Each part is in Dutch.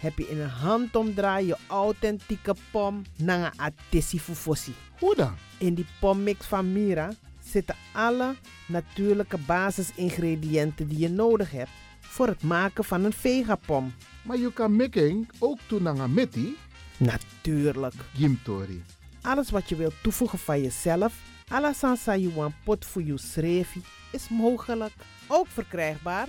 heb je in een handomdraai je authentieke pom naar een atesi fufosi. Hoe dan? In die pommix van Mira zitten alle natuurlijke basisingrediënten die je nodig hebt voor het maken van een vegapom. Maar je kan making ook doen een metti. Natuurlijk. Gimtori. Alles wat je wilt toevoegen van jezelf, alla sansa you want pot voor je srefi, is mogelijk. Ook verkrijgbaar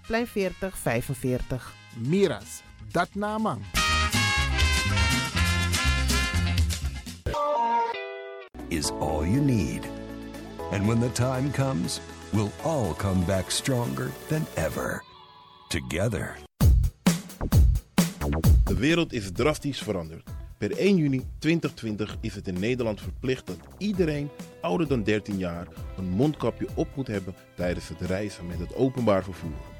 Plein 4045. Miras, dat naman. is all you need. And when the time comes, we'll all come back stronger than ever. Together. De wereld is drastisch veranderd. Per 1 juni 2020 is het in Nederland verplicht dat iedereen ouder dan 13 jaar een mondkapje op moet hebben tijdens het reizen met het openbaar vervoer.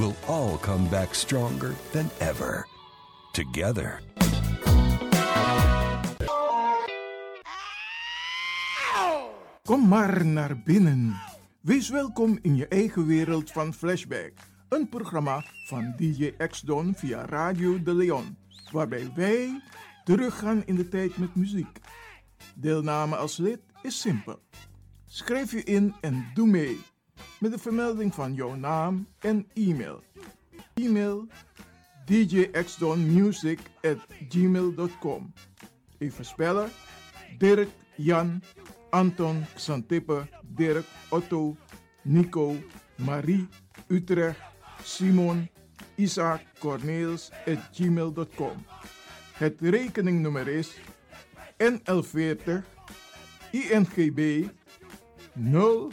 we'll all come back stronger than ever. Together. Kom maar naar binnen. Wees welkom in je eigen wereld van Flashback. Een programma van DJ X-Don via Radio De Leon. Waarbij wij teruggaan in de tijd met muziek. Deelname als lid is simpel. Schrijf je in en doe mee. Met de vermelding van jouw naam en e-mail. E-mail djxdonmusic at gmail.com Even spellen. Dirk, Jan, Anton, Xantippe, Dirk, Otto, Nico, Marie, Utrecht, Simon, Isaac, Corneels at gmail.com. Het rekeningnummer is NL40 INGB 0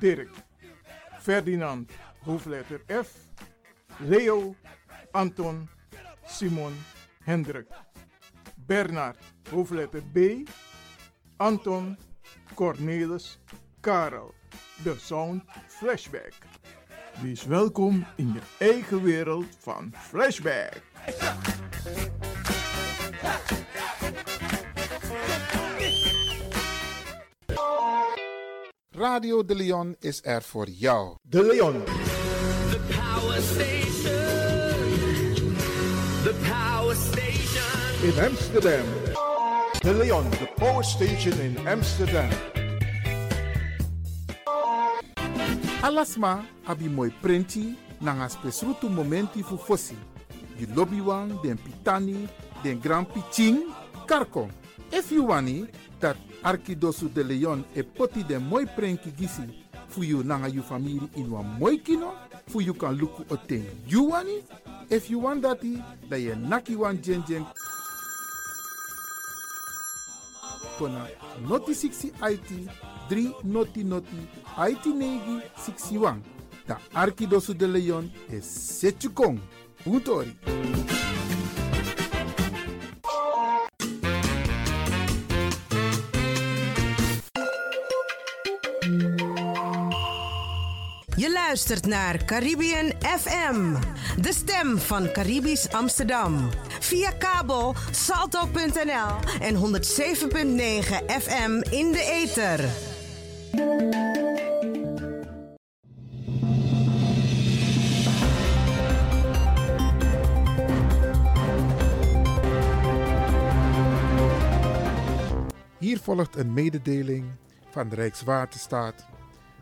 Dirk, Ferdinand, hoofdletter F, Leo, Anton, Simon, Hendrik, Bernard, hoofdletter B, Anton, Cornelis, Karel. De Sound Flashback. Wees welkom in je eigen wereld van Flashback. Radio De Leon is er voor jou. De Leon. The Power Station. The Power Station. In Amsterdam. De Leon, the Power Station in Amsterdam. Alasma, abi mooi prenti, nanga spesrutu momenti fu fossi. Di lobby den pitani, den grand pitching, karko. If you wani, dat Arkidosu de Leon e poti den moi prenki gisi fu nanga you family in wan moi kino, fu you kan luku o ten you wani. If you want dati, da ye naki wan jen jen kona noti 60 IT 3 noti noti IT negi 61. Da Arkidosu de Leon e. Puntori. Je luistert naar Caribbean FM, de stem van Caribisch Amsterdam. Via kabel salto.nl en 107.9 FM in de ether. Hier volgt een mededeling van de Rijkswaterstaat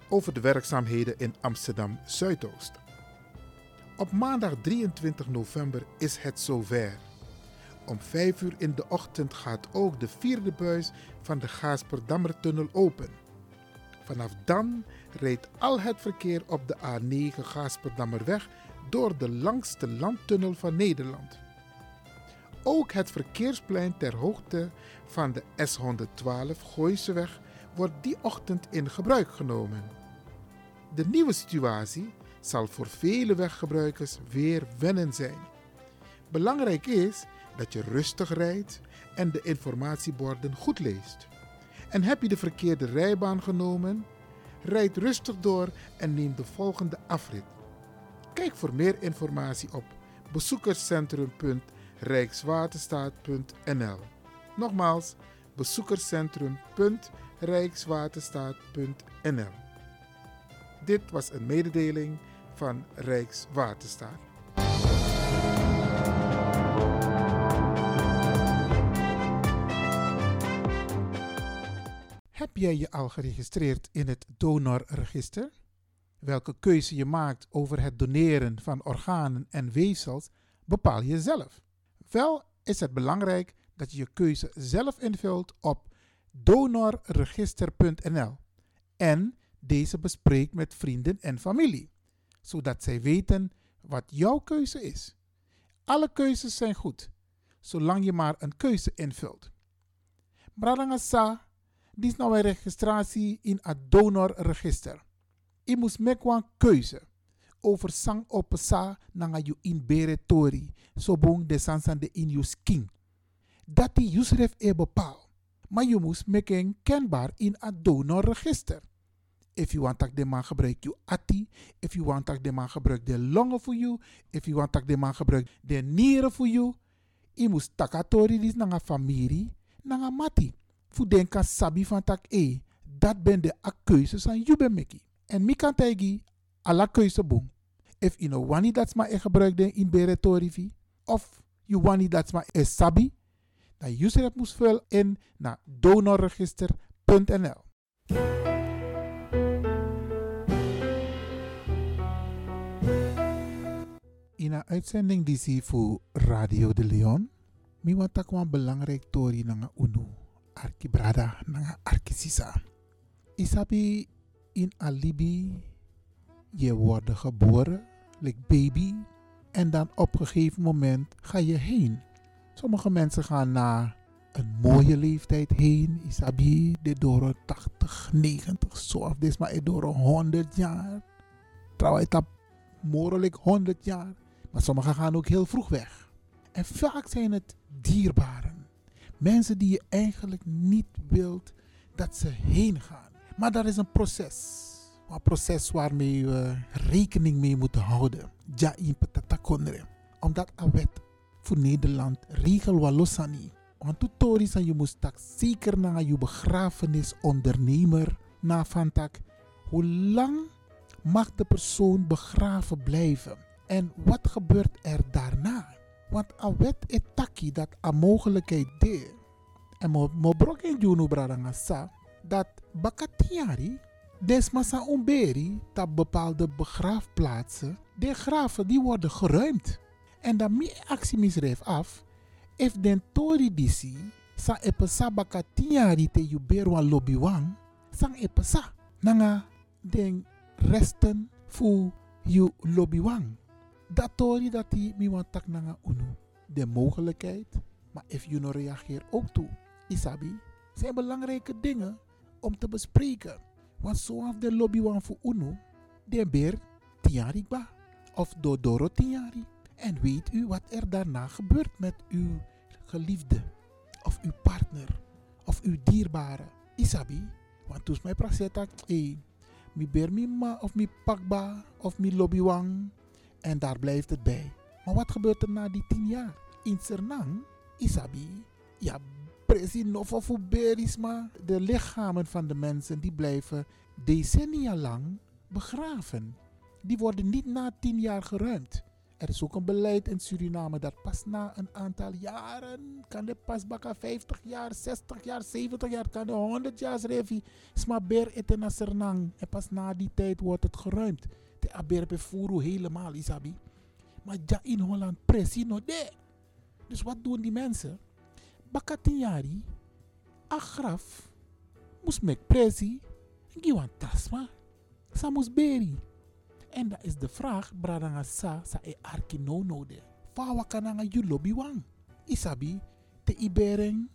over de werkzaamheden in Amsterdam Zuidoost. Op maandag 23 november is het zover. Om 5 uur in de ochtend gaat ook de vierde buis van de Gaasperdammertunnel open. Vanaf dan rijdt al het verkeer op de A9 Gaasperdammerweg door de langste landtunnel van Nederland. Ook het verkeersplein ter hoogte van de S112 Gooiseweg wordt die ochtend in gebruik genomen. De nieuwe situatie zal voor vele weggebruikers weer wennen zijn. Belangrijk is dat je rustig rijdt en de informatieborden goed leest. En heb je de verkeerde rijbaan genomen? Rijd rustig door en neem de volgende afrit. Kijk voor meer informatie op bezoekerscentrum.rijkswaterstaat.nl. Nogmaals, bezoekerscentrum.rijkswaterstaat.nl. Dit was een mededeling van Rijkswaterstaat. Heb jij je al geregistreerd in het donorregister? Welke keuze je maakt over het doneren van organen en weefsels bepaal je zelf. Wel is het belangrijk dat je je keuze zelf invult op donorregister.nl en deze bespreekt met vrienden en familie, zodat zij weten wat jouw keuze is. Alle keuzes zijn goed, zolang je maar een keuze invult. Bradangasa, dit is nou registratie in het donorregister. Je moet een keuze over sang sa nanga you in bere tori, so bong de sansan de in skin. Dat die Yusref e bepaal. Maar je moet maken kenbaar in het donorregister. If you want dat de man gebruik je ati. If you want dat de man gebruik de longen voor you. If you want dat de man gebruik de nieren voor you. Je moet takatori dis nanga familie. Nanga mati. Fu denka sabi van tak e. Dat ben de keuzes aan ben meki. En mi kan tegi ala keuze boom. If you know wani dat ma e gebruik de in bere torifi. Of you wani dat ma e sabi. User het moest vullen in naar donorregister.nl. In een uitzending die voor Radio de Leon, mi want ook een belangrijk tori nanga unu, arkibrada nanga arkisisa. Isabi in alibi, je wordt geboren, like baby, en dan op een gegeven moment ga je heen. Sommige mensen gaan na een mooie leeftijd heen, isabi, de door 80, 90, zo dit maar door 100 jaar. Trouwens, dat mogelijk 100 jaar. Maar sommigen gaan ook heel vroeg weg. En vaak zijn het dierbaren. Mensen die je eigenlijk niet wilt dat ze heen gaan. Maar dat is een proces. Een proces waarmee we rekening mee moeten houden. Ja, in patatakondre. Omdat een wet voor Nederland regel walosani. Want tutorials je moest tak zeker naar je begrafenisondernemer na van. Hoe lang mag de persoon begraven blijven? En wat gebeurt er daarna? Want a wet etaki dat a mogelijkheid de. En mo mo broken juno bradanga sa dat bakatiari Desmasa umberi, dat bepaalde begraafplaatsen, de graven die worden geruimd. En dan mi actie misreef af, if den tori disi, sa epesa baka tiari te yuberu an lobiwang, sang epesa, nanga den resten fu yu lobiwang. Dat tori dat die mi wan tak nanga unu. De mogelijkheid, maar if you no reageer ook toe, isabi, zijn belangrijke dingen om te bespreken. Want zoals de lobby wan voor UNO, de beer tiari ba. Of dodoro tiari. En weet u wat er daarna gebeurt met uw geliefde. Of uw partner. Of uw dierbare. Isabi. Want toen mij praat hey, beer mi ma of mi pakba of mi lobby wang. En daar blijft het bij. Maar wat gebeurt er na die tien jaar? In Sernang, Isabi, ja, berisma. De lichamen van de mensen die blijven decennia lang begraven. Die worden niet na tien jaar geruimd. Er is ook een beleid in Suriname dat pas na een aantal jaren, kan de pas baka 50 jaar, 60 jaar, 70 jaar, kan de 100 jaar revi, sma ber eten na Sernang. En pas na die tijd wordt het geruimd. De aber befuru helemaal, isabi. Maar ja in Holland precies no de. Dus wat doen die mensen? Baka 10 jaar, a graf, moest mek presi, giwan tasma, sa moest beri. En dat is de vraag, bradanga sa, sa e arki no no de. Fawa kananga. Isabi, te ibering,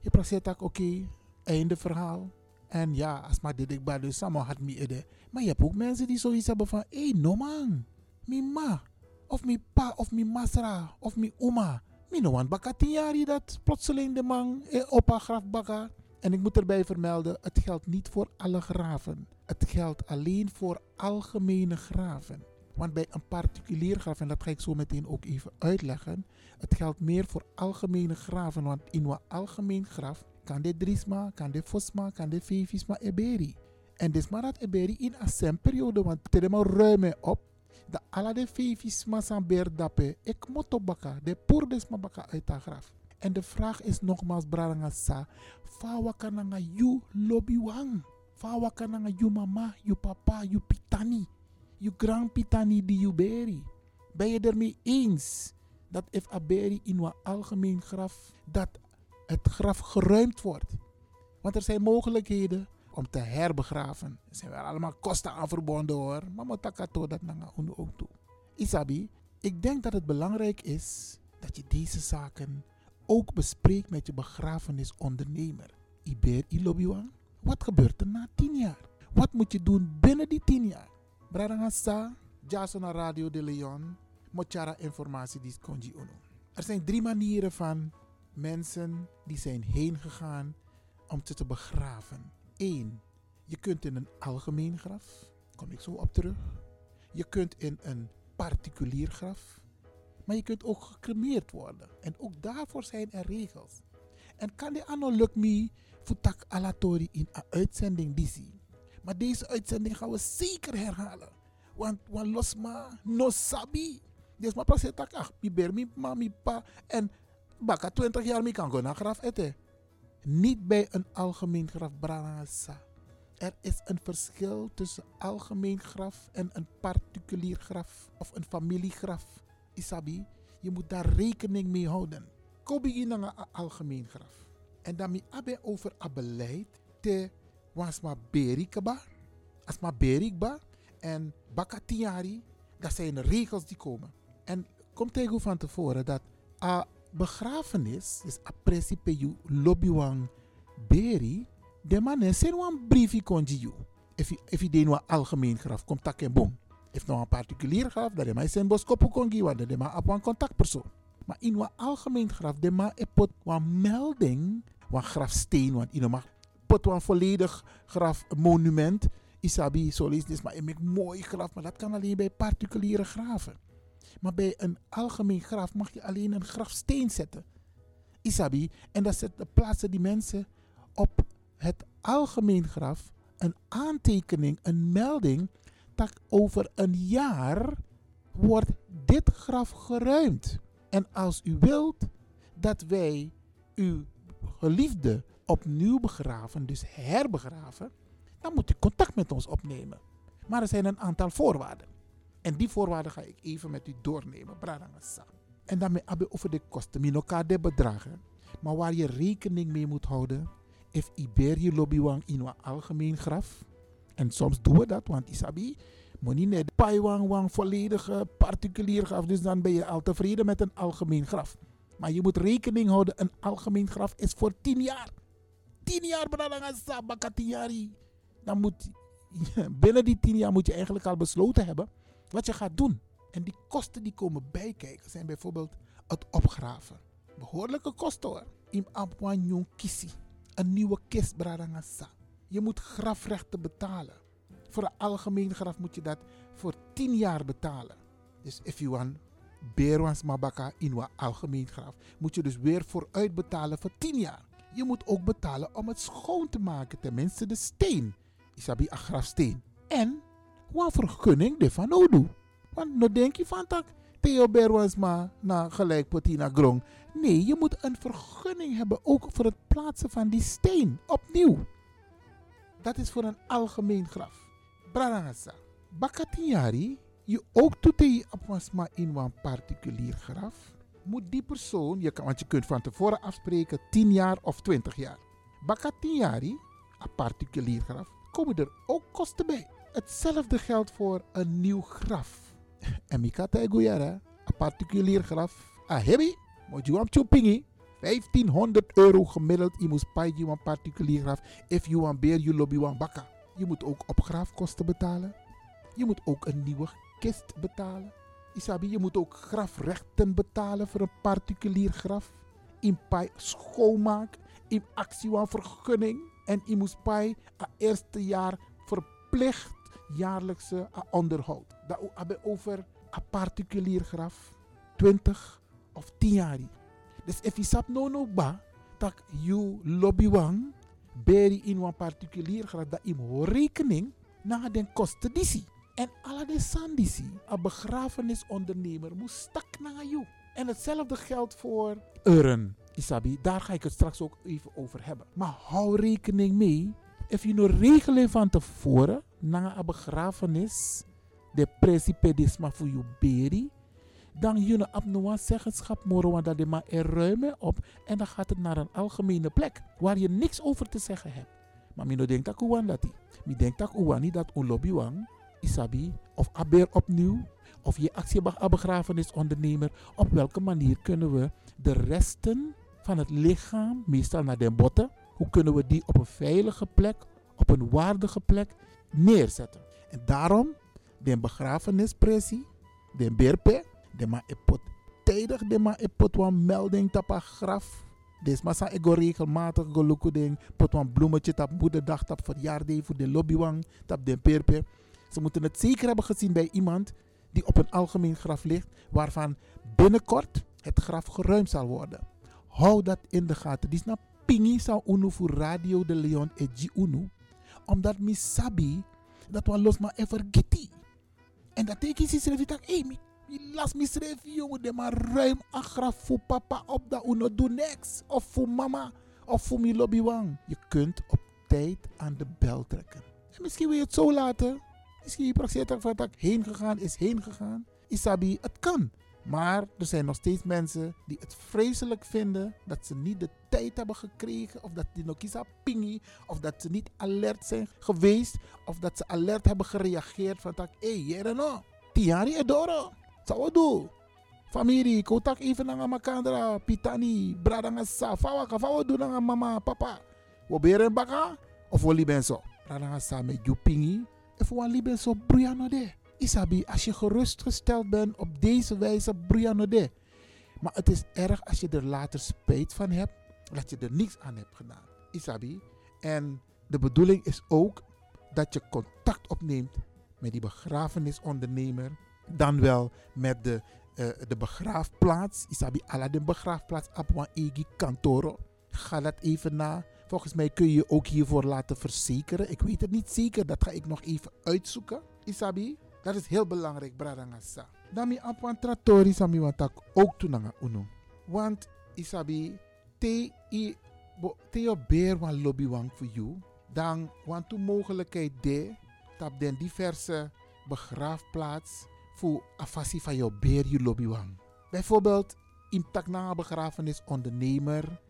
je praat oké, okay, einde verhaal. En ja, als maar dit ik bij dus samen had me ede. Maar je hebt ook mensen die zoiets hebben van, hé, hey, no man, mi ma, of mi pa, of mi masra, of mi oma. Mi no want baka tien jaar dat plotseling de man eh, op haar graf baka. En ik moet erbij vermelden, het geldt niet voor alle graven. Het geldt alleen voor algemene graven. Want bij een particulier graf, en dat ga ik zo meteen ook even uitleggen, het geldt meer voor algemene graven. Want in een algemeen graf kan de drisma, kan de fosma, kan de fevisma eberi. En dus maar dat eberi in een periode, want het is ruim op. De alle de fevisma zijn beerdappe, ik moet baka, de poerdesma baka uit de graf. En de vraag is nogmaals, Brarangasa, kananga you. Fawa kananga you mama, you papa, you pitani, you grandpitani die you beri. Ben je ermee eens dat if a beri in een algemeen graf, dat het graf geruimd wordt? Want er zijn mogelijkheden om te herbegraven. Er zijn wel allemaal kosten aan verbonden hoor. Maar moet dat nanga ook toe. Isabi, ik denk dat het belangrijk is dat je deze zaken ook bespreek met je begrafenisondernemer. Iber Ilobiwan, wat gebeurt er na tien jaar? Wat moet je doen binnen die tien jaar? Bradangasa, Jason Radio de Leon, Mochara informatie die konji uno. Er zijn drie manieren van mensen die zijn heen gegaan om ze te begraven. Eén, je kunt in een algemeen graf, kom ik zo op terug. Je kunt in een particulier graf. Maar je kunt ook gecremeerd worden. En ook daarvoor zijn er regels. En kan de anno lukt me futak alatori in een uitzending die Maar deze uitzending gaan we zeker herhalen. Want wan losma no sabi. Dus maar pas tak ach, mi ber mi ma mi pa en baka 20 jaar mi kan go naar graf eten. Niet bij een algemeen graf branasa. Er is een verschil tussen algemeen graf en een particulier graf of een familiegraf. Isabi, je moet daar rekening mee houden. Kobi in een algemeen graf. En dan mi abe over a beleid te wasma berikaba, asma berikba en bakatiari. Dat zijn regels die komen. En kom tegen van tevoren dat a begrafenis is a principe you lobbywan beri. De man is een briefje konji you. If je een algemeen graf komt tak en boom. If nou een particulier graf, dat is maar zijn boskopu kongi, want dat is maar op een contactpersoon. Maar in een algemeen graf, de maar pot een melding, een grafsteen, want in mag pot volledig grafmonument. Isabi, solis, dit is maar een mooi graf, maar dat kan alleen bij particuliere graven. Maar bij een algemeen graf mag je alleen een grafsteen zetten. Isabi, en dat plaatsen die mensen op het algemeen graf een aantekening, een melding dat over een jaar wordt dit graf geruimd. En als u wilt dat wij uw geliefde opnieuw begraven, dus herbegraven, dan moet u contact met ons opnemen. Maar er zijn een aantal voorwaarden. En die voorwaarden ga ik even met u doornemen. En daarmee hebben over de kosten. Minoka de bedragen. Maar waar je rekening mee moet houden. If Iberi lobbywang in een algemeen graf. En soms doen we dat, want Isabi. Moet niet net paiwang wang volledige particulier graf. Dus dan ben je al tevreden met een algemeen graf. Maar je moet rekening houden. Een algemeen graf is voor 10 jaar. 10 jaar Bradangasa. Dan moet binnen die 10 jaar moet je eigenlijk al besloten hebben wat je gaat doen. En die kosten die komen bijkijken zijn bijvoorbeeld het opgraven. Behoorlijke kosten hoor. Im kisi. Een nieuwe kist. Je moet grafrechten betalen. Voor een algemeen graf moet je dat voor 10 jaar betalen. Dus if you want Berwans Mabaka in een algemeen graf, moet je dus weer vooruit betalen voor 10 jaar. Je moet ook betalen om het schoon te maken, tenminste de steen. Isabi een grafsteen. En wat vergunning de van Odu. Want no denk je van tak, Theo Berwans ma na gelijk potina grong. Nee, je moet een vergunning hebben ook voor het plaatsen van die steen. Opnieuw. Dat is voor een algemeen graf. Brarangasa. Bakatiari, je ook doet je apmasma in een particulier graf. Moet die persoon, je kan, want je kunt van tevoren afspreken 10 jaar of 20 jaar. Bakatiari, een particulier graf, komen er ook kosten bij. Hetzelfde geldt voor een nieuw graf. En Mikata Eguyara, een particulier graf. Ah, hebi, moet je hem pingi. 1500 euro gemiddeld. Je moet paai een particulier graf. If you want beer, you lobby want bakka. Je moet ook opgraafkosten betalen. Je moet ook een nieuwe kist betalen. Isabi, je moet ook grafrechten betalen voor een particulier graf. In pai schoonmaak. In actie vergunning. En je moet pai het eerste jaar verplicht jaarlijkse onderhoud. Dat hebben over een particulier graf 20 of 10 jaar. Dus if je sap no no ba, dat you lobby wang, beri in een particulier graf, dat je rekening na den kosten disi. En alle de sandisi, een begrafenisondernemer, moet stak naar jou. En hetzelfde geldt voor urn. Isabi, daar ga ik het straks ook even over hebben. Maar hou rekening mee, if je nou regelen van tevoren, na een begrafenis, de principedisma voor je beri, dan op een zeggenschap dat maar er ruimen op en dan gaat het naar een algemene plek waar je niks over te zeggen hebt. Maar mino denkt dat uwan dat Mi denkt dat uwan niet dat un lobby wang, isabi, of aber opnieuw, of je actie begrafenisondernemer, op welke manier kunnen we de resten van het lichaam, meestal naar de botten, hoe kunnen we die op een veilige plek, op een waardige plek neerzetten. En daarom, de begrafenispressie, de berpe, de ma epot tijdig, de ma epot wan melding tapa graf. Des massa ego regelmatig gelukkig ding, pot wan bloemetje tap moederdag, tap verjaardag voor de lobbywang, tap de berpe. Ze moeten het zeker hebben gezien bij iemand die op een algemeen graf ligt, waarvan binnenkort het graf geruimd zal worden. Hou dat in de gaten. Die is na pingi sa unu voor Radio de Leon e G unu. Omdat mi sabi dat we los maar even gitti. En dat teken is ik hey, mi, mi las mi schreef jongen de maar ruim een graf voor papa op dat uno doe niks. Of voor mama. Of voor mi lobbywang. Je kunt op tijd aan de bel trekken. En misschien wil je het zo laten. Misschien je praxeert van dat heen gegaan is heen gegaan. Isabi, het kan. Maar er zijn nog steeds mensen die het vreselijk vinden dat ze niet de tijd hebben gekregen, of dat die nog kisa pingi, of dat ze niet alert zijn geweest, of dat ze alert hebben gereageerd van dat, hé, hey, no, tiari edoro, zou doen. Familie, kotak even naar makandra, pitani, bradanga sa, fawa, fawa doen naar mama, papa. We beren baka, of we lieben zo. Bradanga sa met you pingi, of we lieben zo, bruyano de. Isabi, als je gerustgesteld bent op deze wijze, Brianode. Maar het is erg als je er later spijt van hebt, dat je er niets aan hebt gedaan. Isabi. En de bedoeling is ook dat je contact opneemt met die begrafenisondernemer. Dan wel met de, uh, de begraafplaats. Isabi, de begraafplaats, Apwa Egi Kantoro. Ga dat even na. Volgens mij kun je je ook hiervoor laten verzekeren. Ik weet het niet zeker, dat ga ik nog even uitzoeken. Isabi. Dat is heel belangrijk, bradangasa. Dami apwan trattori sami watak ook tunanga uno. Want isabi te i yo beer wan lobby wang voor you. dan want mogelijkheid de dat den diverse begraafplaats voor afasi van jouw beer je lobbywang. Bijvoorbeeld in takna begrafenis ondernemer.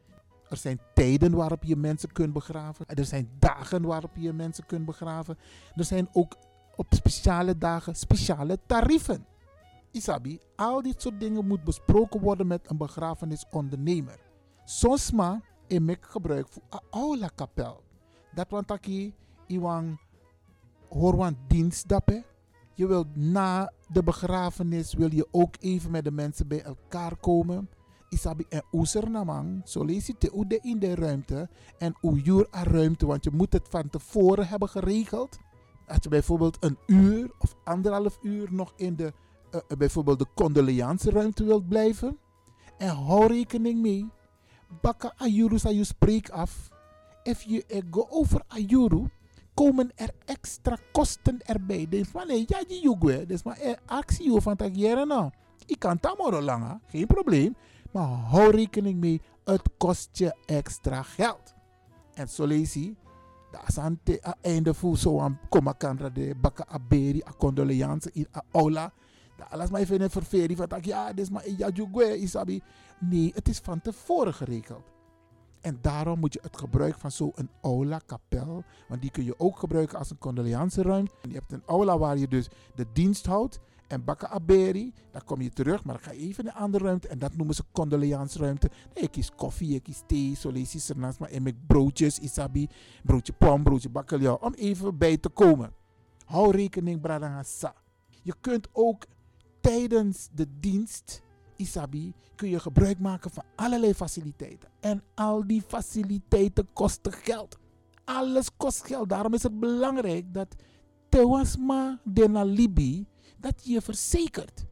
Er zijn tijden waarop je mensen kunt begraven. Er zijn dagen waarop je mensen kunt begraven. Er zijn ook op speciale dagen speciale tarieven. Isabi, al dit soort dingen moet besproken worden met een begrafenisondernemer. Soms maar ik gebruik voor een aula kapel. Dat want aki iwan hoorwan dienst dappen. Je wilt na de begrafenis wil je ook even met de mensen bij elkaar komen. Isabi en oeser namang. Zo lees in de ruimte en uur aan ruimte. Want je moet het van tevoren hebben geregeld. Als je bijvoorbeeld een uur of anderhalf uur nog in de uh, bijvoorbeeld de condoleance ruimte wilt blijven. En hou rekening mee. Bakka ayuru sa je spreek af. If je go over ayuru, komen er extra kosten erbij. Dus van nee, ja, die jugwe. Dus maar er actie van tak nou. Ik kan tamoro langer, geen probleem. Maar hou rekening mee, het kost je extra geld. En zo lees je, dat is aan het einde voor zo'n komakandra de bakka aberi, a condoleance in a aula. Dat alles maar even een ververing van, ja, dit is maar ja, jugwe, isabi. Nee, het is van tevoren geregeld. En daarom moet je het gebruik van zo'n aula, kapel, want die kun je ook gebruiken als een condoleanceruimte. Je hebt een aula waar je dus de dienst houdt. En bakken aberi, dan kom je terug, maar dan ga je even in een andere ruimte. En dat noemen ze condoleansruimte. Je kiest koffie, je kiest thee, je ernaast. Maar en broodjes, isabi, broodje pom, broodje bakkeljauw, om even bij te komen. Hou rekening, bradangasa. Je kunt ook tijdens de dienst Isabi, kun je gebruik maken van allerlei faciliteiten. En al die faciliteiten kosten geld. Alles kost geld. Daarom is het belangrijk dat Tewasma de Nalibi, dat je verzekert.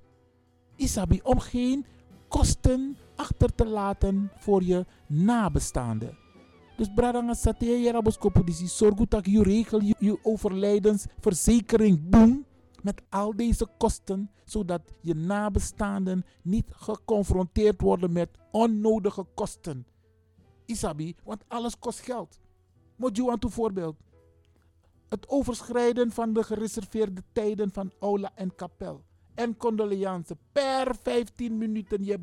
Isabi, om geen kosten achter te laten voor je nabestaanden. Dus bradanga sate je raboskopo disi zorg dat je regel je, overlijdensverzekering boem met al deze kosten, zodat je nabestaanden niet geconfronteerd worden met onnodige kosten. Isabi, want alles kost geld. Moet je aan voorbeeld. Het overschrijden van de gereserveerde tijden van aula en kapel. En condoleance. Per 15 minuten je,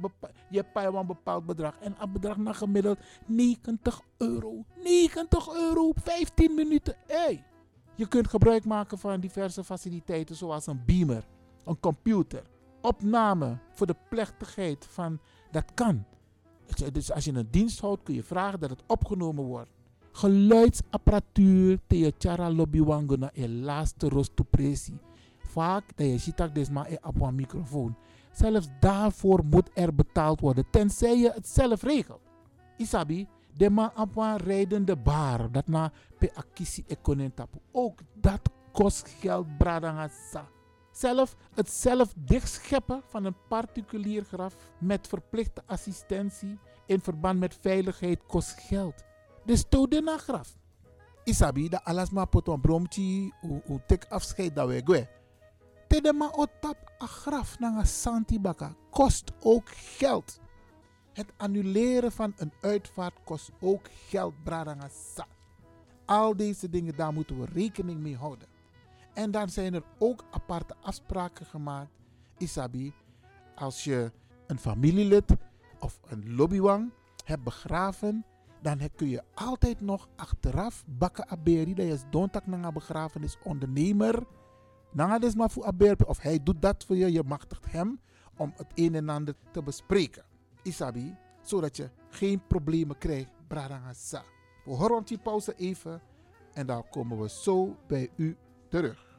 je een bepaald bedrag. En een bedrag naar gemiddeld 90 euro. 90 euro, 15 minuten. Hey. Je kunt gebruik maken van diverse faciliteiten zoals een beamer, een computer, opname voor de plechtigheid van dat kan. Dus als je een dienst houdt kun je vragen dat het opgenomen wordt. Geluidsapparatuur te chara lobby wango na je laatste rostopresi. Vaak dat je ziet dat maar op een microfoon. Zelfs daarvoor moet er betaald worden, tenzij je het zelf regelt. Isabi, de man op een rijdende bar. Dat na pe akisi ekonen tapu. Ook dat kost geld bradangasa. Zelf, het zelf dichtscheppen van een particulier graf met verplichte assistentie in verband met veiligheid kost geld. Dus to de na graf. Isabi, dat alles maar pot een bromtje, u tek afscheid dat we gwe. Te de ma otap a graf na een santibaka kost ook geld. Het annuleren van een uitvaart kost ook geld, bradangasa. Al deze dingen, daar moeten we rekening mee houden. En dan zijn er ook aparte afspraken gemaakt. Isabi, als je een familielid of een lobbywang hebt begraven, dan kun je altijd nog achteraf bakken aberi. Dat is dontak na begrafenis ondernemer. Maar voor aberi. Of hij doet dat voor je. Je machtigt hem om het een en ander te bespreken. Isabi, zodat je geen problemen krijgt. Bradangasa. We horen die pauze even en dan komen we zo bij u terug.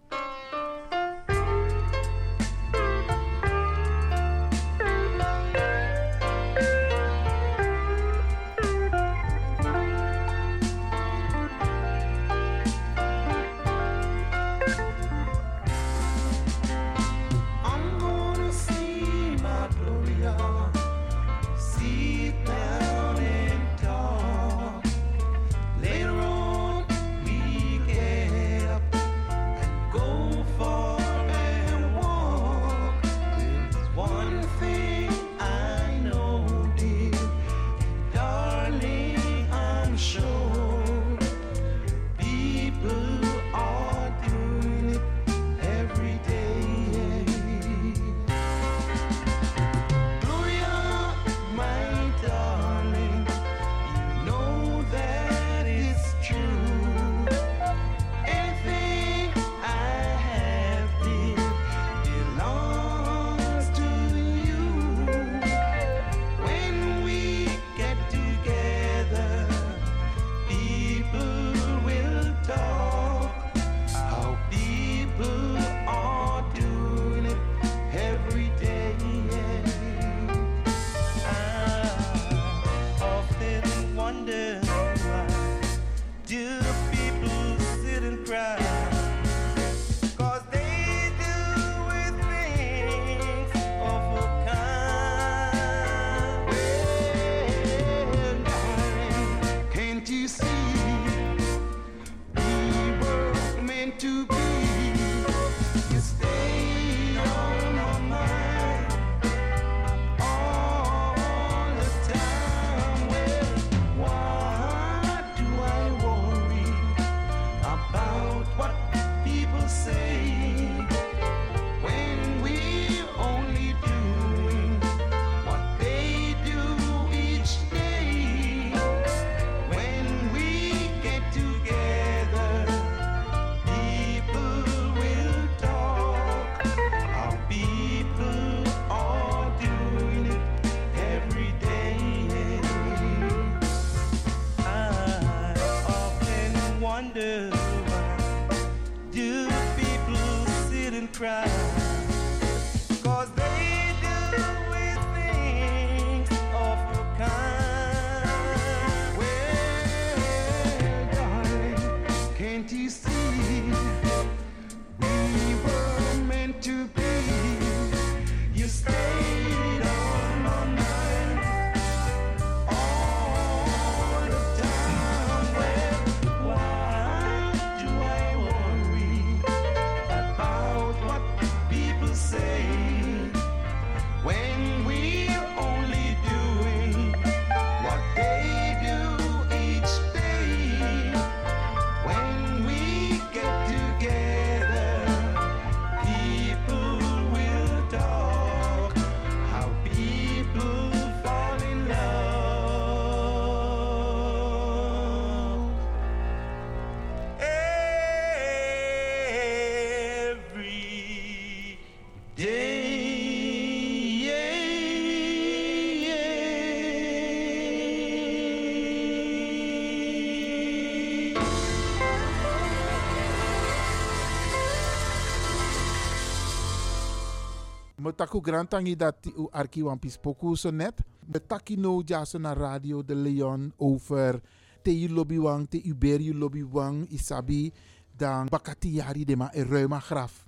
Motaku grantangi dat u arki wan pispoku so net. Betaki no jaso na radio de Leon over te u lobby wang, te u ber u lobby wang, isabi dan bakati yari de ma e ruima graf.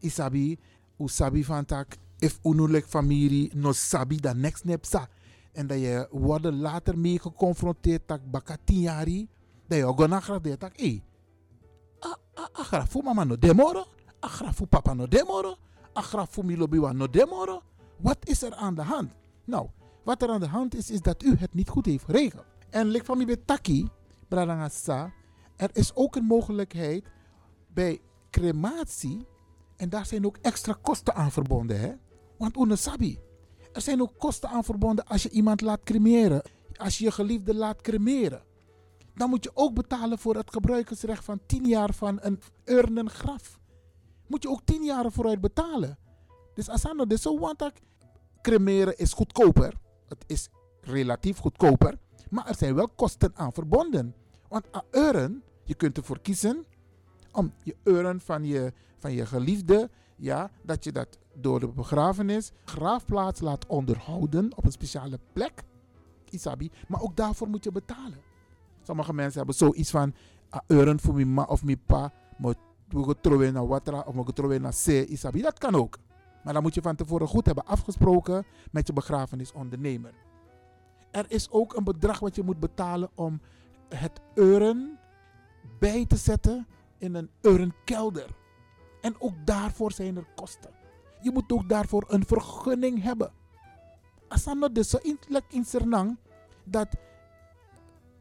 Isabi, u sabi van tak, if unulik familie no sabi dan next nep sa. En dat je worden later mee geconfronteerd tak bakati yari, dat je gona graf de tak, eh, a, a, a graf fu mama no demoro, a graf fu papa no demoro, a graf fu mi lobby wan no demoro. Wat is er aan de hand? Nou, wat er aan de hand is, is dat u het niet goed heeft geregeld. En lik van betaki, bradangasa, er is ook een mogelijkheid bij crematie, en daar zijn ook extra kosten aan verbonden, hè? Want unesabi, er zijn ook kosten aan verbonden als je iemand laat cremeren, als je je geliefde laat cremeren. Dan moet je ook betalen voor het gebruikersrecht van 10 jaar van een urnengraf. Moet je ook 10 jaar vooruit betalen. Dus Asano, dus zo want cremeren is goedkoper. Het is relatief goedkoper. Maar er zijn wel kosten aan verbonden. Want een urn, je kunt ervoor kiezen om je urn van je, van je geliefde, ja, dat je dat door de begrafenis, graafplaats laat onderhouden op een speciale plek. Isabi. Maar ook daarvoor moet je betalen. Sommige mensen hebben zoiets van, een urn voor mijn ma of mijn pa, we gaan trouwen naar Watra of we naar C, Isabi. Dat kan ook. Maar dan moet je van tevoren goed hebben afgesproken met je begrafenisondernemer. Er is ook een bedrag wat je moet betalen om het urn bij te zetten in een urnkelder. En ook daarvoor zijn er kosten. Je moet ook daarvoor een vergunning hebben. Asano dus zo in, Sernang dat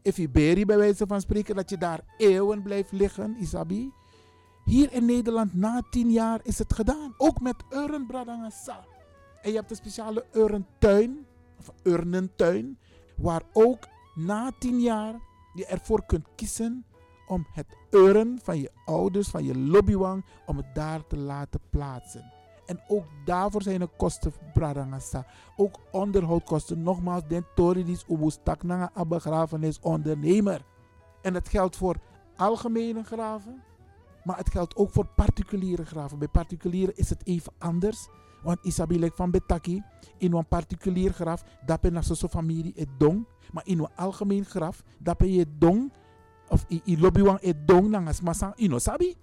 if je beri bij wijze van spreken dat je daar eeuwen blijft liggen, Isabi. Hier in Nederland na tien jaar is het gedaan. Ook met urnbradangasa. En je hebt een speciale urntuin, of urnentuin, waar ook na tien jaar je ervoor kunt kiezen om het urn van je ouders, van je lobbywang, om het daar te laten plaatsen. En ook daarvoor zijn er kosten, Bradangasa. Ook onderhoudkosten. Nogmaals, den Toridis Ubustak na een begrafenisondernemer. En dat geldt voor algemene graven, maar het geldt ook voor particuliere graven. Bij particulieren is het even anders. Want Isabelle van Betaki, in een particulier graf, dat ben zo familie het dong. Maar in een algemeen graf, dat ben je dong. Of in lobbywang het dong, dan is massa ino sabi.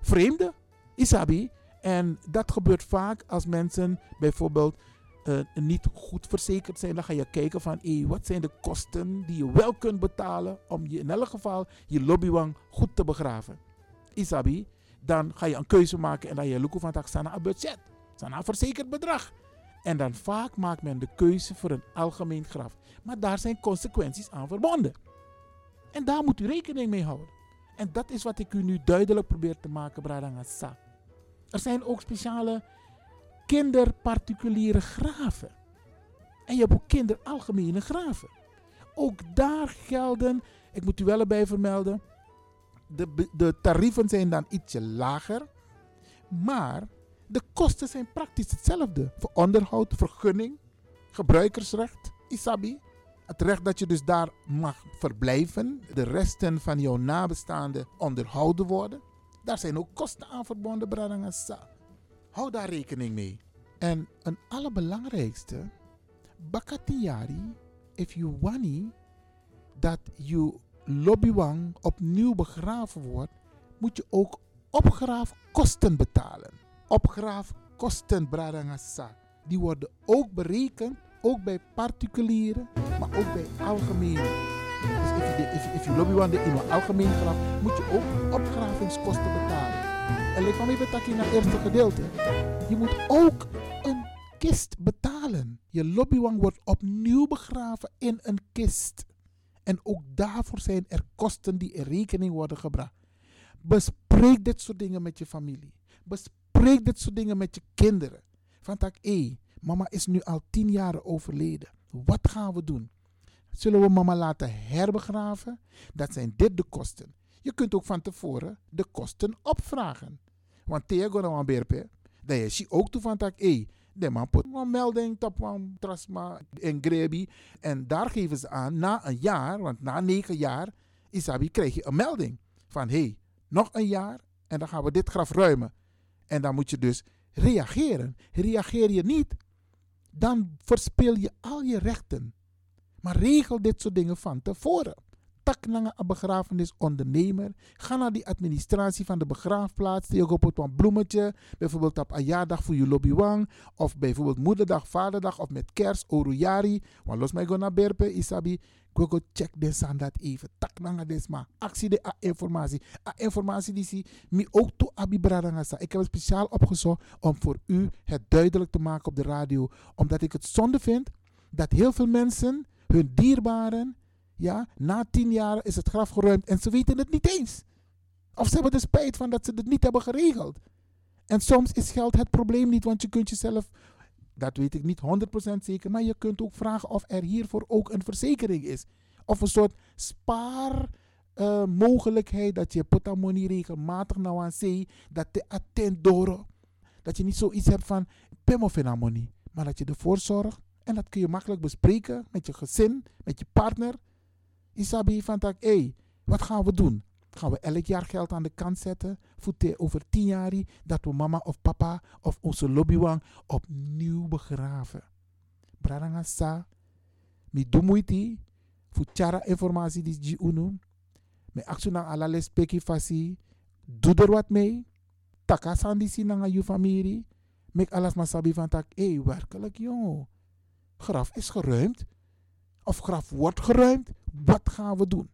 Vreemde, isabi. En dat gebeurt vaak als mensen bijvoorbeeld eh, niet goed verzekerd zijn, dan ga je kijken van hé, wat zijn de kosten die je wel kunt betalen om je in elk geval je lobbywang goed te begraven. Isabi, dan ga je een keuze maken en dan je look van tak sana een budget, sana een verzekerd bedrag. En dan vaak maakt men de keuze voor een algemeen graf. Maar daar zijn consequenties aan verbonden. En daar moet u rekening mee houden. En dat is wat ik u nu duidelijk probeer te maken, Bradangasa. Er zijn ook speciale kinderparticuliere graven. En je hebt ook kinderalgemene graven. Ook daar gelden, ik moet u wel erbij vermelden, de, de tarieven zijn dan ietsje lager. Maar de kosten zijn praktisch hetzelfde. Voor onderhoud, vergunning, gebruikersrecht, isabi. Het recht dat je dus daar mag verblijven. De resten van jouw nabestaanden onderhouden worden. Daar zijn ook kosten aan verbonden, Bradangasa. Hou daar rekening mee. En een allerbelangrijkste, bakatiari, if you wani dat je lobbywang opnieuw begraven wordt, moet je ook opgraafkosten betalen. Opgraafkosten, Bradangasa, die worden ook berekend, ook bij particulieren, maar ook bij algemene. Dus if je, lobbywang in een algemeen graf, moet je ook opgravingskosten betalen. En ik kwam even takkie naar het eerste gedeelte. Je moet ook een kist betalen. Je lobbywang wordt opnieuw begraven in een kist. En ook daarvoor zijn er kosten die in rekening worden gebracht. Bespreek dit soort dingen met je familie. Bespreek dit soort dingen met je kinderen. Van tak, hé, mama is nu al tien jaar overleden. Wat gaan we doen? Zullen we mama laten herbegraven? Dat zijn dit de kosten. Je kunt ook van tevoren de kosten opvragen. Want tegen een berpe, dat je ziet ook toe van tak, hé, de man put een melding op een trasma en grebi. En daar geven ze aan, na een jaar, want na negen jaar, Isabi, krijg je een melding. Van hé, hey, nog een jaar en dan gaan we dit graf ruimen. En dan moet je dus reageren. Reageer je niet, dan verspil je al je rechten. Maar regel dit soort dingen van tevoren. Tak naar een begrafenisondernemer. Ga naar die administratie van de begraafplaats. Die op een bloemetje. Bijvoorbeeld op een jaardag voor je lobbywang. Of bijvoorbeeld moederdag, vaderdag. Of met kerst, orujari. Want los mij go naar berpe, isabi. Go check des aan dat even. Tak naar des maar. Actie de informatie. A informatie die zie. Mi ook to abi bradangasa. Ik heb het speciaal opgezocht om voor u het duidelijk te maken op de radio. Omdat ik het zonde vind dat heel veel mensen hun dierbaren ja, na tien jaar is het graf geruimd en ze weten het niet eens. Of ze hebben er spijt van dat ze het niet hebben geregeld. En soms is geld het probleem niet, want je kunt jezelf, dat weet ik niet 100% zeker, maar je kunt ook vragen of er hiervoor ook een verzekering is. Of een soort spaarmogelijkheid dat je potamoni regelmatig nou aan zee, dat te attent door. Dat je niet zoiets hebt van pemofenamoni, maar dat je ervoor zorgt. En dat kun je makkelijk bespreken met je gezin, met je partner. Isabi van tak, hé, wat gaan we doen? Gaan we elk jaar geld aan de kant zetten? Voor over tien jaar dat we mama of papa of onze lobbywang opnieuw begraven. Bradangasa, mi dumuiti, voor tjara informatie die je unu. Me aksuna ala les peki fasi, doe er wat mee. Taka sandisi nanga je familie. Mek alas masabi van tak, hé, werkelijk joh. Graf is geruimd of graf wordt geruimd, wat gaan we doen?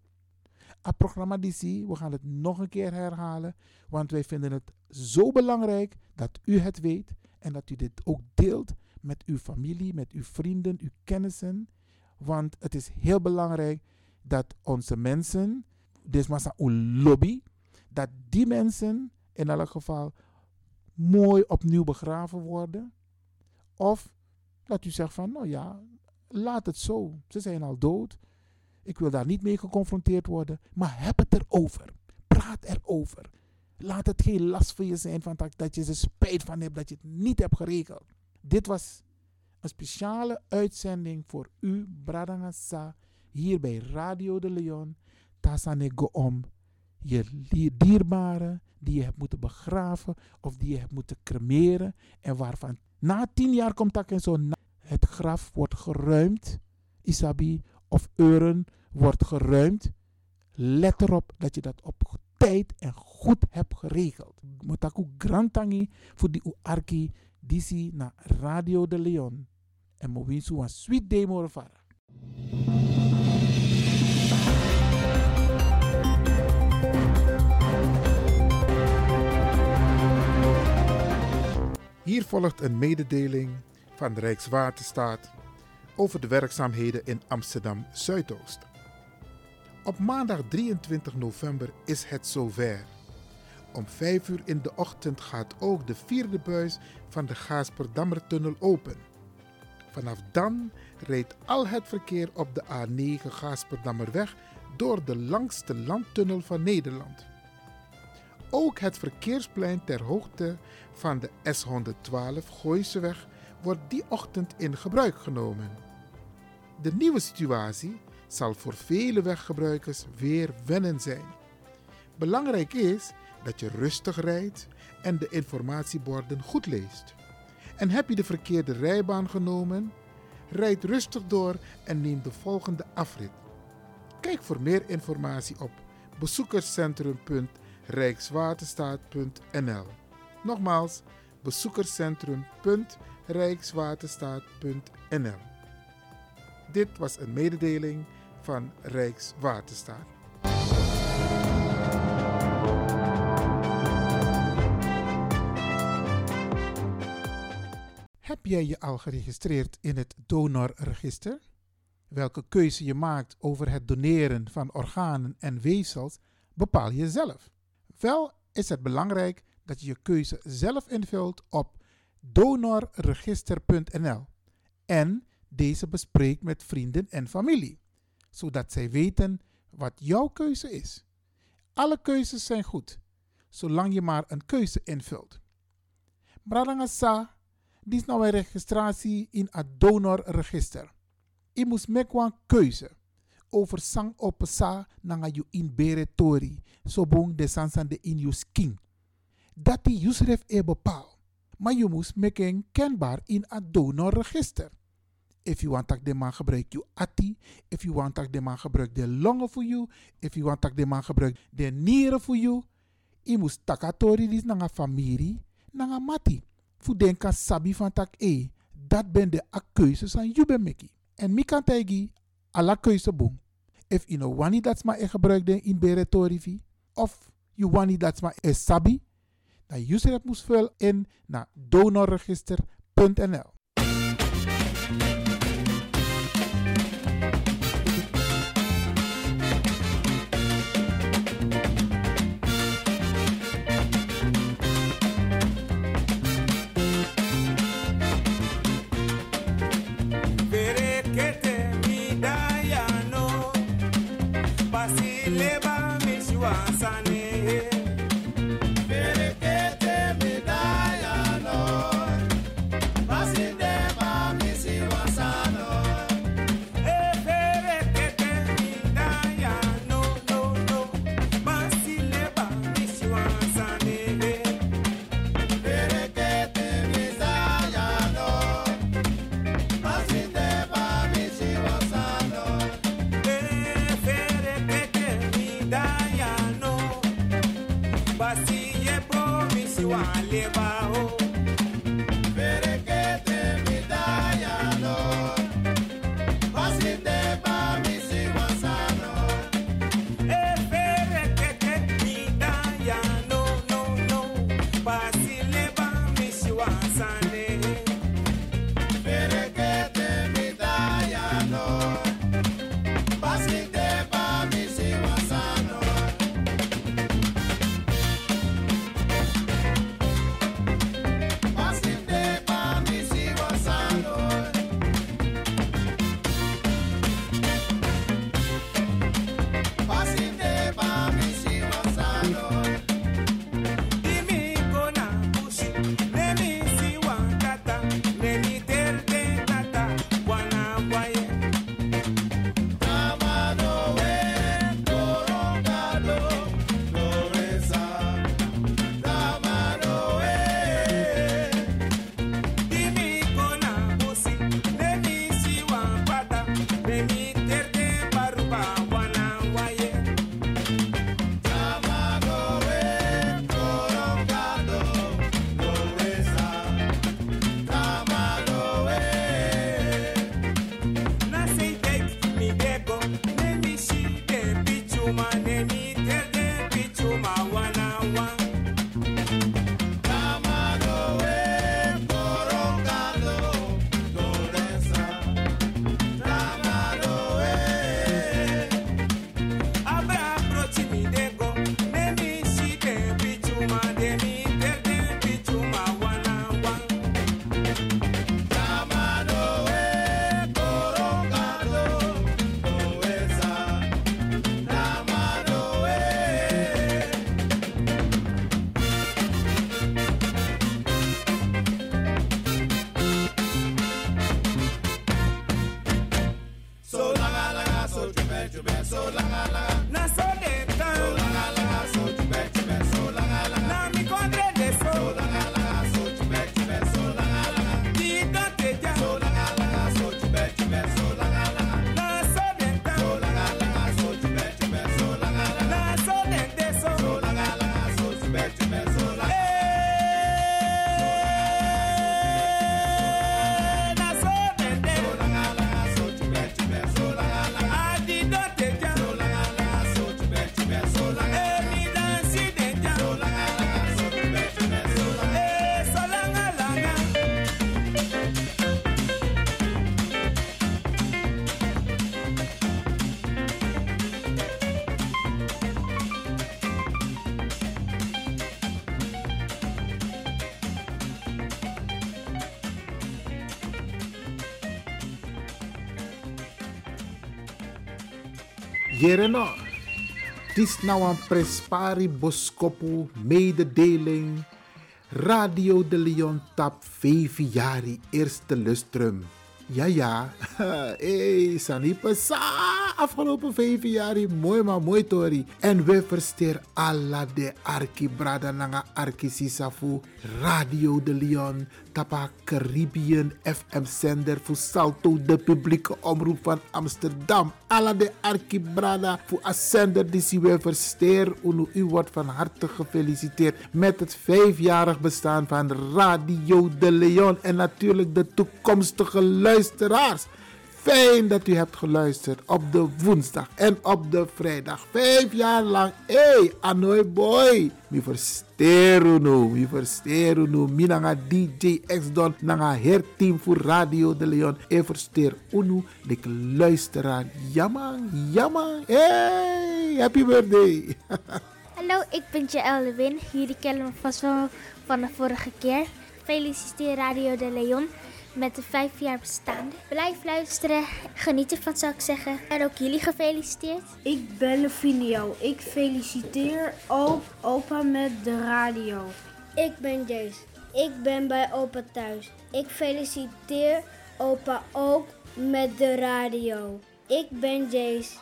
Het programma DC, we gaan het nog een keer herhalen, want wij vinden het zo belangrijk dat u het weet en dat u dit ook deelt met uw familie, met uw vrienden, uw kennissen. Want het is heel belangrijk dat onze mensen, dus massa een lobby, dat die mensen in elk geval mooi opnieuw begraven worden. Of dat u zegt van, nou ja, laat het zo. Ze zijn al dood. Ik wil daar niet mee geconfronteerd worden. Maar heb het erover. Praat erover. Laat het geen last voor je zijn van dat, dat je er spijt van hebt dat je het niet hebt geregeld. Dit was een speciale uitzending voor u, Bradangasa, hier bij Radio de Leon. Tasanego om je dierbaren die je hebt moeten begraven of die je hebt moeten cremeren en waarvan na tien jaar komt dat en zo het graf wordt geruimd, Isabi, of euren wordt geruimd. Let erop dat je dat op tijd en goed hebt geregeld. Motaku grantangi voor die uarki disi na Radio de Leon. En mo een sweet demo ervaren. Hier volgt een mededeling van de Rijkswaterstaat over de werkzaamheden in Amsterdam Zuidoost. Op maandag 23 november is het zover. Om 5 uur in de ochtend gaat ook de vierde buis van de Gaasperdammertunnel open. Vanaf dan rijdt al het verkeer op de A9 Gaasperdammerweg door de langste landtunnel van Nederland. Ook het verkeersplein ter hoogte van de S112 Gooiseweg wordt die ochtend in gebruik genomen. De nieuwe situatie zal voor vele weggebruikers weer wennen zijn. Belangrijk is dat je rustig rijdt en de informatieborden goed leest. En heb je de verkeerde rijbaan genomen? Rijd rustig door en neem de volgende afrit. Kijk voor meer informatie op bezoekerscentrum.rijkswaterstaat.nl. Nogmaals, bezoekerscentrum.rijkswaterstaat.nl. Dit was een mededeling van Rijkswaterstaat. Heb jij je al geregistreerd in het donorregister? Welke keuze je maakt over het doneren van organen en weefsels bepaal je zelf. Wel is het belangrijk dat je je keuze zelf invult op donorregister.nl en deze bespreekt met vrienden en familie, zodat zij weten wat jouw keuze is. Alle keuzes zijn goed, zolang je maar een keuze invult. Bradangasa, dit is nou een registratie in het donorregister. Je moet een keuze over sang op sa nanga you in bere tori, so bong de sansan de in skin. Dat die Yusref e bepaal. Maar je moet maken kenbaar in het donorregister. If you want dat de man gebruik je ati, if you want dat de man gebruik de longen voor you, if you want dat de man gebruik de nieren voor you, je moet takatori dis nanga familie, nanga mati. Fu den kan sabi van tak e, dat ben de a keuzes you ben meki. En mi kan tegi keuze boom. If you know wani dat ma e gebruik den in beretorivi, of you wani dat ma e sabi, dan user het moest vullen in naar donorregister.nl. Jereno, is nou een prespari boskopu mededeling. Radio de Leon tap 5 jari eerste lustrum. Ja, ja. hey, Sanipa sa. Afgelopen vijf jaar, mooi maar mooi tori. En we versteer alla de arki brada nanga arki. Radio de Leon. Tapa Caribbean FM zender voor Salto, de publieke omroep van Amsterdam. Alla de arki brada voor een zender die we versteer. Unu, u wordt van harte gefeliciteerd met het vijfjarig bestaan van Radio de Leon. En natuurlijk de toekomstige luisteraars. Fijn dat u hebt geluisterd op de woensdag en op de vrijdag. Vijf jaar lang. Hey, Anoy boy. Mi versteru nu. Mi versteru nu. Mi nanga DJ X-Don. Nanga herteam voor Radio de Leon. E versteer unu. De luisteraar. Jammer, jammer. Hey, happy birthday. Hallo, ik ben Jaël Lewin. Jullie kennen me vast wel van de vorige keer. Feliciteer Radio de Leon met de vijf jaar bestaan. Blijf luisteren, geniet ervan zou ik zeggen. En ook jullie gefeliciteerd. Ik ben Levinio. Ik feliciteer ook opa met de radio. Ik ben Jace. Ik ben bij opa thuis. Ik feliciteer opa ook met de radio. Ik ben Jace.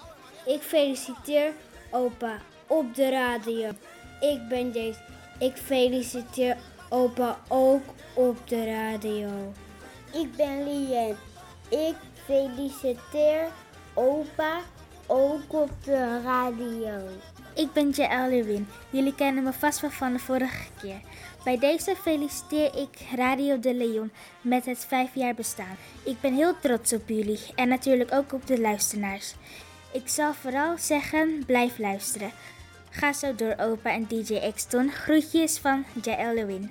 Ik feliciteer opa op de radio. Ik ben Jace. Ik feliciteer opa ook op de radio. Ik ben Lien. Ik feliciteer opa ook op de radio. Ik ben Jaël Lewin. Jullie kennen me vast wel van de vorige keer. Bij deze feliciteer ik Radio de Leon met het vijf jaar bestaan. Ik ben heel trots op jullie en natuurlijk ook op de luisteraars. Ik zal vooral zeggen, blijf luisteren. Ga zo door opa en DJ Exton. Groetjes van Jaël Lewin.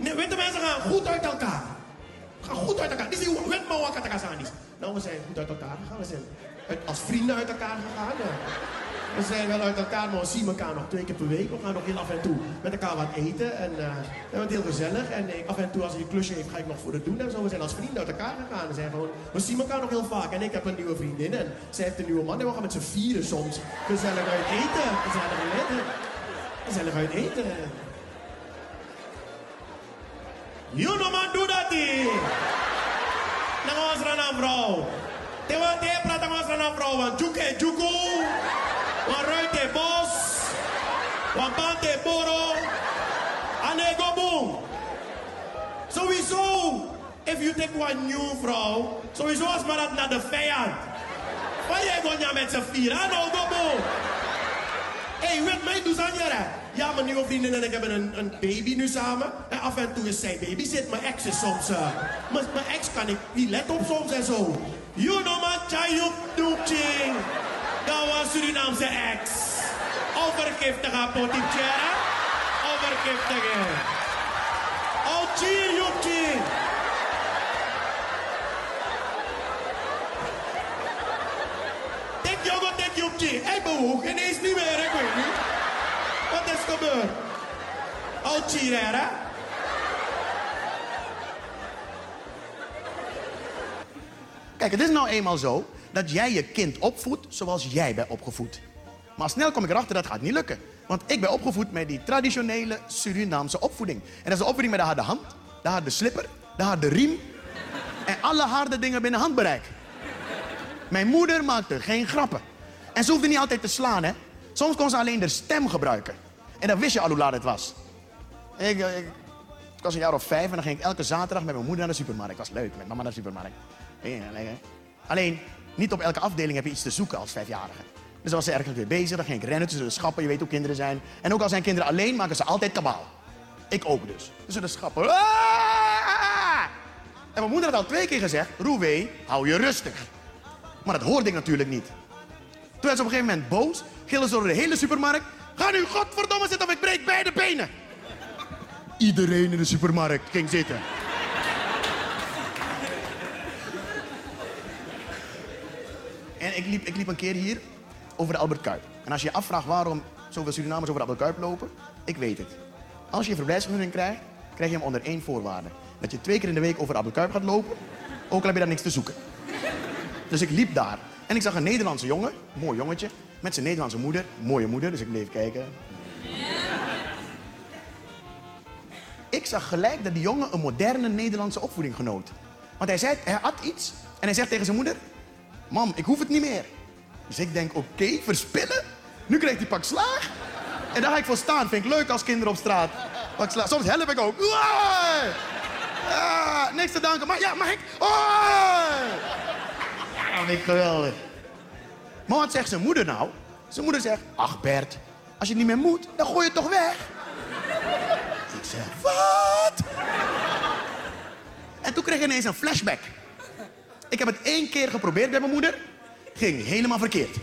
Nee, witte mensen gaan goed uit elkaar. Gaan goed uit elkaar. Dit is wet maar wat katakasanis. Nou, we zijn goed uit elkaar gegaan. We zijn als vrienden uit elkaar gegaan. We zijn wel uit elkaar, maar we zien elkaar nog twee keer per week. We gaan nog heel af en toe met elkaar wat eten. En eh, we hebben heel gezellig. En af en toe als hij een klusje heeft, ga ik nog voor het doen. En zo, we zijn als vrienden uit elkaar gegaan. We, zijn gewoon, we zien elkaar nog heel vaak. En ik heb een nieuwe vriendin. En zij heeft een nieuwe man. En we gaan met z'n vieren soms gezellig uit eten. Gezellig uit eten. Gezellig uit eten. You know man, do that thing. Na ons rana vrouw. Te wat te praat ons rana vrouw. Want juke juku. Want ruite bos. Want bante boro. Ane go boom. Sowieso. If you take one new vrouw. Sowieso als maar dat naar de vijand. Waar jij gewoon ja met z'n vier. Ano go boom. Hé, hey, weet mij, doe Zanjara. Ja, mijn nieuwe vriendin en ik hebben een, een baby nu samen. En af en toe is zij baby zit. Mijn ex is soms... Uh, mijn, ex kan ik niet let op soms en zo. You know man, chayuk doekching. Dat was Surinaamse ex. Overgiftig aan potipchera. Overgiftig. Oh, ching, joekching. Tek jongen, tek joekching. Hij bewoog ineens niet meer, ik weet niet. Gebeurd? Oh, chirera. Kijk, het is nou eenmaal zo dat jij je kind opvoedt zoals jij bent opgevoed. Maar snel kom ik erachter dat gaat niet lukken. Want ik ben opgevoed met die traditionele Surinaamse opvoeding. En dat is een opvoeding met de harde hand, de harde slipper, de harde riem. En alle harde dingen binnen handbereik. Mijn moeder maakte geen grappen. En ze hoefde niet altijd te slaan, hè. Soms kon ze alleen de stem gebruiken. En dan wist je al hoe laat het was. Ik, ik, was een jaar of vijf en dan ging ik elke zaterdag met mijn moeder naar de supermarkt. Dat was leuk, met mama naar de supermarkt. Alleen, niet op elke afdeling heb je iets te zoeken als vijfjarige. Dus dan was ze ergens weer bezig, dan ging ik rennen tussen de schappen. Je weet hoe kinderen zijn. En ook al zijn kinderen alleen, maken ze altijd kabaal. Ik ook dus. Tussen de schappen. Ah! En mijn moeder had al twee keer gezegd, Roewee, hou je rustig. Maar dat hoorde ik natuurlijk niet. Toen werd ze op een gegeven moment boos, gillen ze door de hele supermarkt. Ga nu godverdomme zitten of ik breek beide benen. Iedereen in de supermarkt ging zitten. En ik liep, ik liep een keer hier over de Albert Kuip. En als je je afvraagt waarom zoveel Surinamers over de Albert Kuip lopen, ik weet het. Als je een verblijfsvergunning krijgt, krijg je hem onder één voorwaarde. Dat je twee keer in de week over de Albert Kuip gaat lopen, ook al heb je daar niks te zoeken. Dus ik liep daar en ik zag een Nederlandse jongen, mooi jongetje, met zijn Nederlandse moeder, mooie moeder, dus ik bleef kijken. Ik zag gelijk dat die jongen een moderne Nederlandse opvoeding genoot. Want hij zei, hij had iets en hij zegt tegen zijn moeder, mam, ik hoef het niet meer. Dus ik denk, oké, verspillen? Nu krijgt hij pak slaag. En daar ga ik voor staan. Vind ik leuk als kinderen op straat. Pak slaag. Soms help ik ook. Ah, niks te danken. Maar ja, mag ik? Ja, dat vind ik geweldig. Maar wat zegt zijn moeder nou? Zijn moeder zegt, ach Bert, als je niet meer moet, dan gooi je het toch weg? Ik zeg, wat? En toen kreeg ik ineens een flashback. Ik heb het één keer geprobeerd bij mijn moeder. Ging helemaal verkeerd.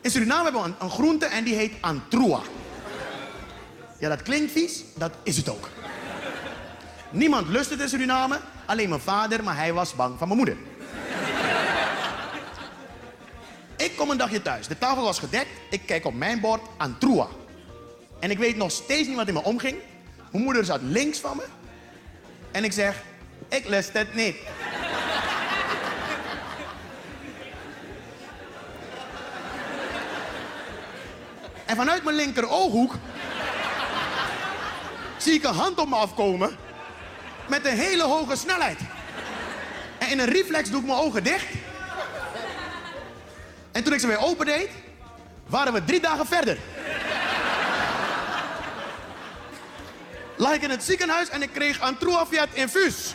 In Suriname hebben we een, een groente en die heet antroa. Ja, dat klinkt vies, dat is het ook. Niemand lust het in Suriname, alleen mijn vader, maar hij was bang van mijn moeder. Kom een dagje thuis. De tafel was gedekt. Ik kijk op mijn bord antroa. En ik weet nog steeds niet wat in me omging. Mijn moeder zat links van me. En ik zeg, ik lust het niet. En vanuit mijn linker ooghoek zie ik een hand op me afkomen met een hele hoge snelheid. En in een reflex doe ik mijn ogen dicht. En toen ik ze weer opendeed, waren we drie dagen verder. Lag ik in het ziekenhuis en ik kreeg een Truafiat infuus.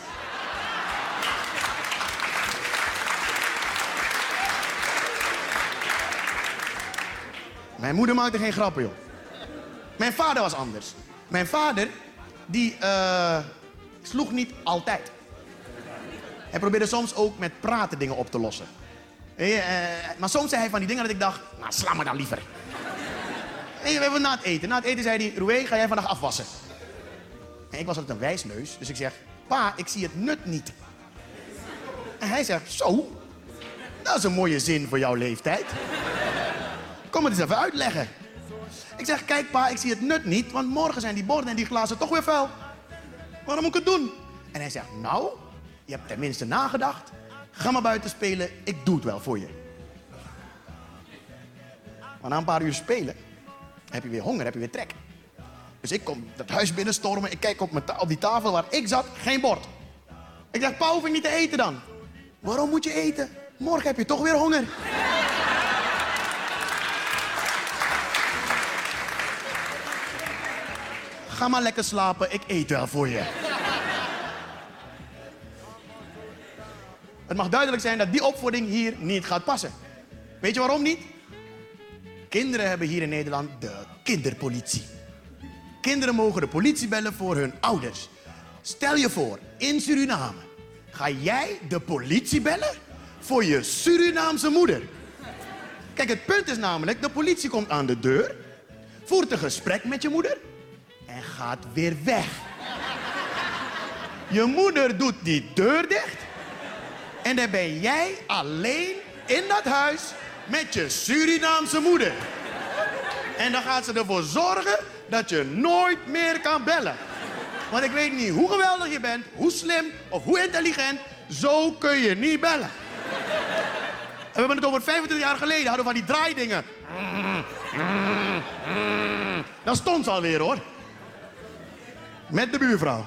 Mijn moeder maakte geen grappen, joh. Mijn vader was anders. Mijn vader, die uh, sloeg niet altijd. Hij probeerde soms ook met praten dingen op te lossen. Uh, maar soms zei hij van die dingen dat ik dacht, nou sla me dan liever. We hebben na het eten. Na het eten zei hij, Roué, ga jij vandaag afwassen? En ik was altijd een wijsneus, dus ik zeg, pa, ik zie het nut niet. En hij zegt, zo, dat is een mooie zin voor jouw leeftijd. Kom het eens even uitleggen. Ik zeg, kijk pa, ik zie het nut niet, want morgen zijn die borden en die glazen toch weer vuil. Waarom moet ik het doen? En hij zegt, nou, je hebt tenminste nagedacht. Ga maar buiten spelen, ik doe het wel voor je. Maar na een paar uur spelen, heb je weer honger, heb je weer trek. Dus ik kom dat huis binnenstormen, ik kijk op, die tafel waar ik zat, geen bord. Ik zeg, pa, hoef ik niet te eten dan? Waarom moet je eten? Morgen heb je toch weer honger. Ga maar lekker slapen, ik eet wel voor je. Het mag duidelijk zijn dat die opvoeding hier niet gaat passen. Weet je waarom niet? kinderen hebben hier in Nederland de kinderpolitie. Kinderen mogen de politie bellen voor hun ouders. Stel je voor, in Suriname ga jij de politie bellen voor je Surinaamse moeder. Kijk, het punt is namelijk, de politie komt aan de deur, voert een gesprek met je moeder en gaat weer weg. Je moeder doet die deur dicht en dan ben jij alleen in dat huis met je Surinaamse moeder. En dan gaat ze ervoor zorgen dat je nooit meer kan bellen. Want ik weet niet hoe geweldig je bent, hoe slim of hoe intelligent, zo kun je niet bellen. En we hebben het over 25 jaar geleden, hadden we van die draaidingen. Dan stond ze alweer hoor. Met de buurvrouw.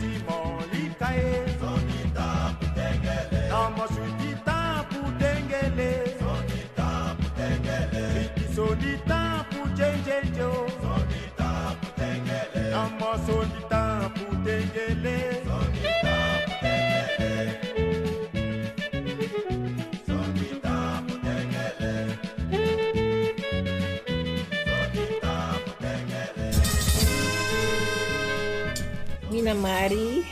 Mina Mari,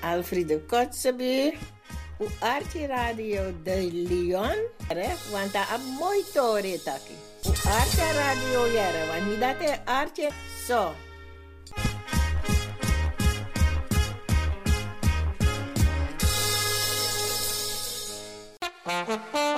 Alfredo Kotzebue, o Arte Radio de Leon, hè, want dat is mooi tore taki. O Arte Radio want niet dat Arte zo. Pequeña, Ha ha ha!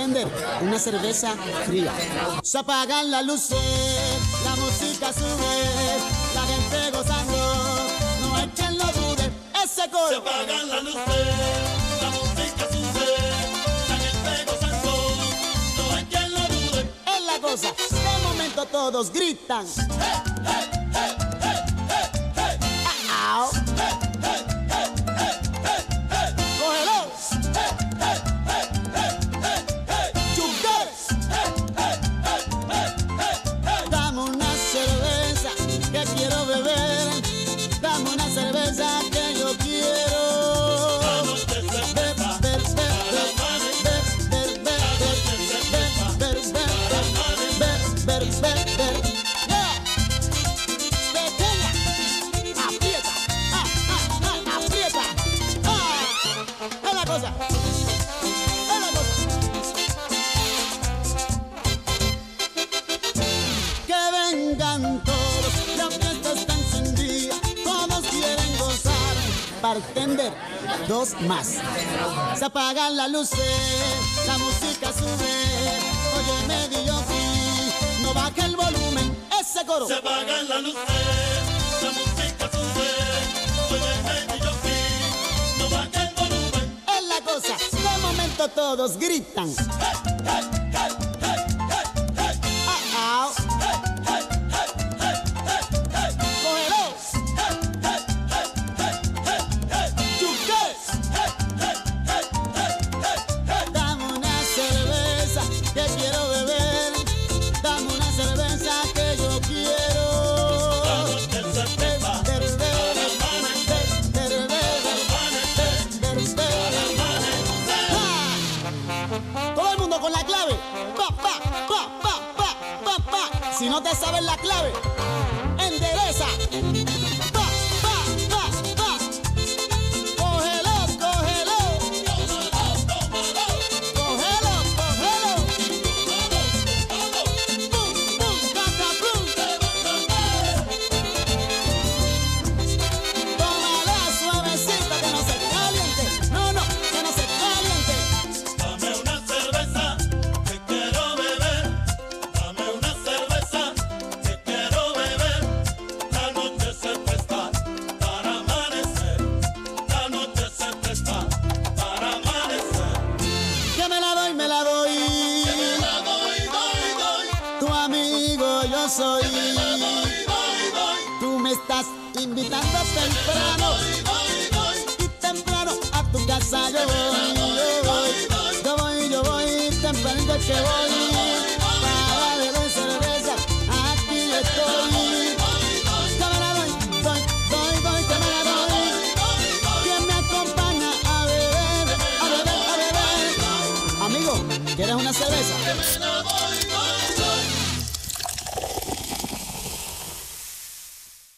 Una cerveza fría. Se apagan las luces, la música sube, la gente gozando, no hay quien lo dude, ese coro. Se apagan las luces, la música sube, la gente gozando, no hay quien lo dude. Es la cosa, de momento todos gritan. Dos más. Se apagan las luces, la música sube. Oye, medio no baja el volumen, ese coro. Se apagan las luces, la música sube. Oye, medio no baja el volumen. Es la cosa, de momento todos gritan.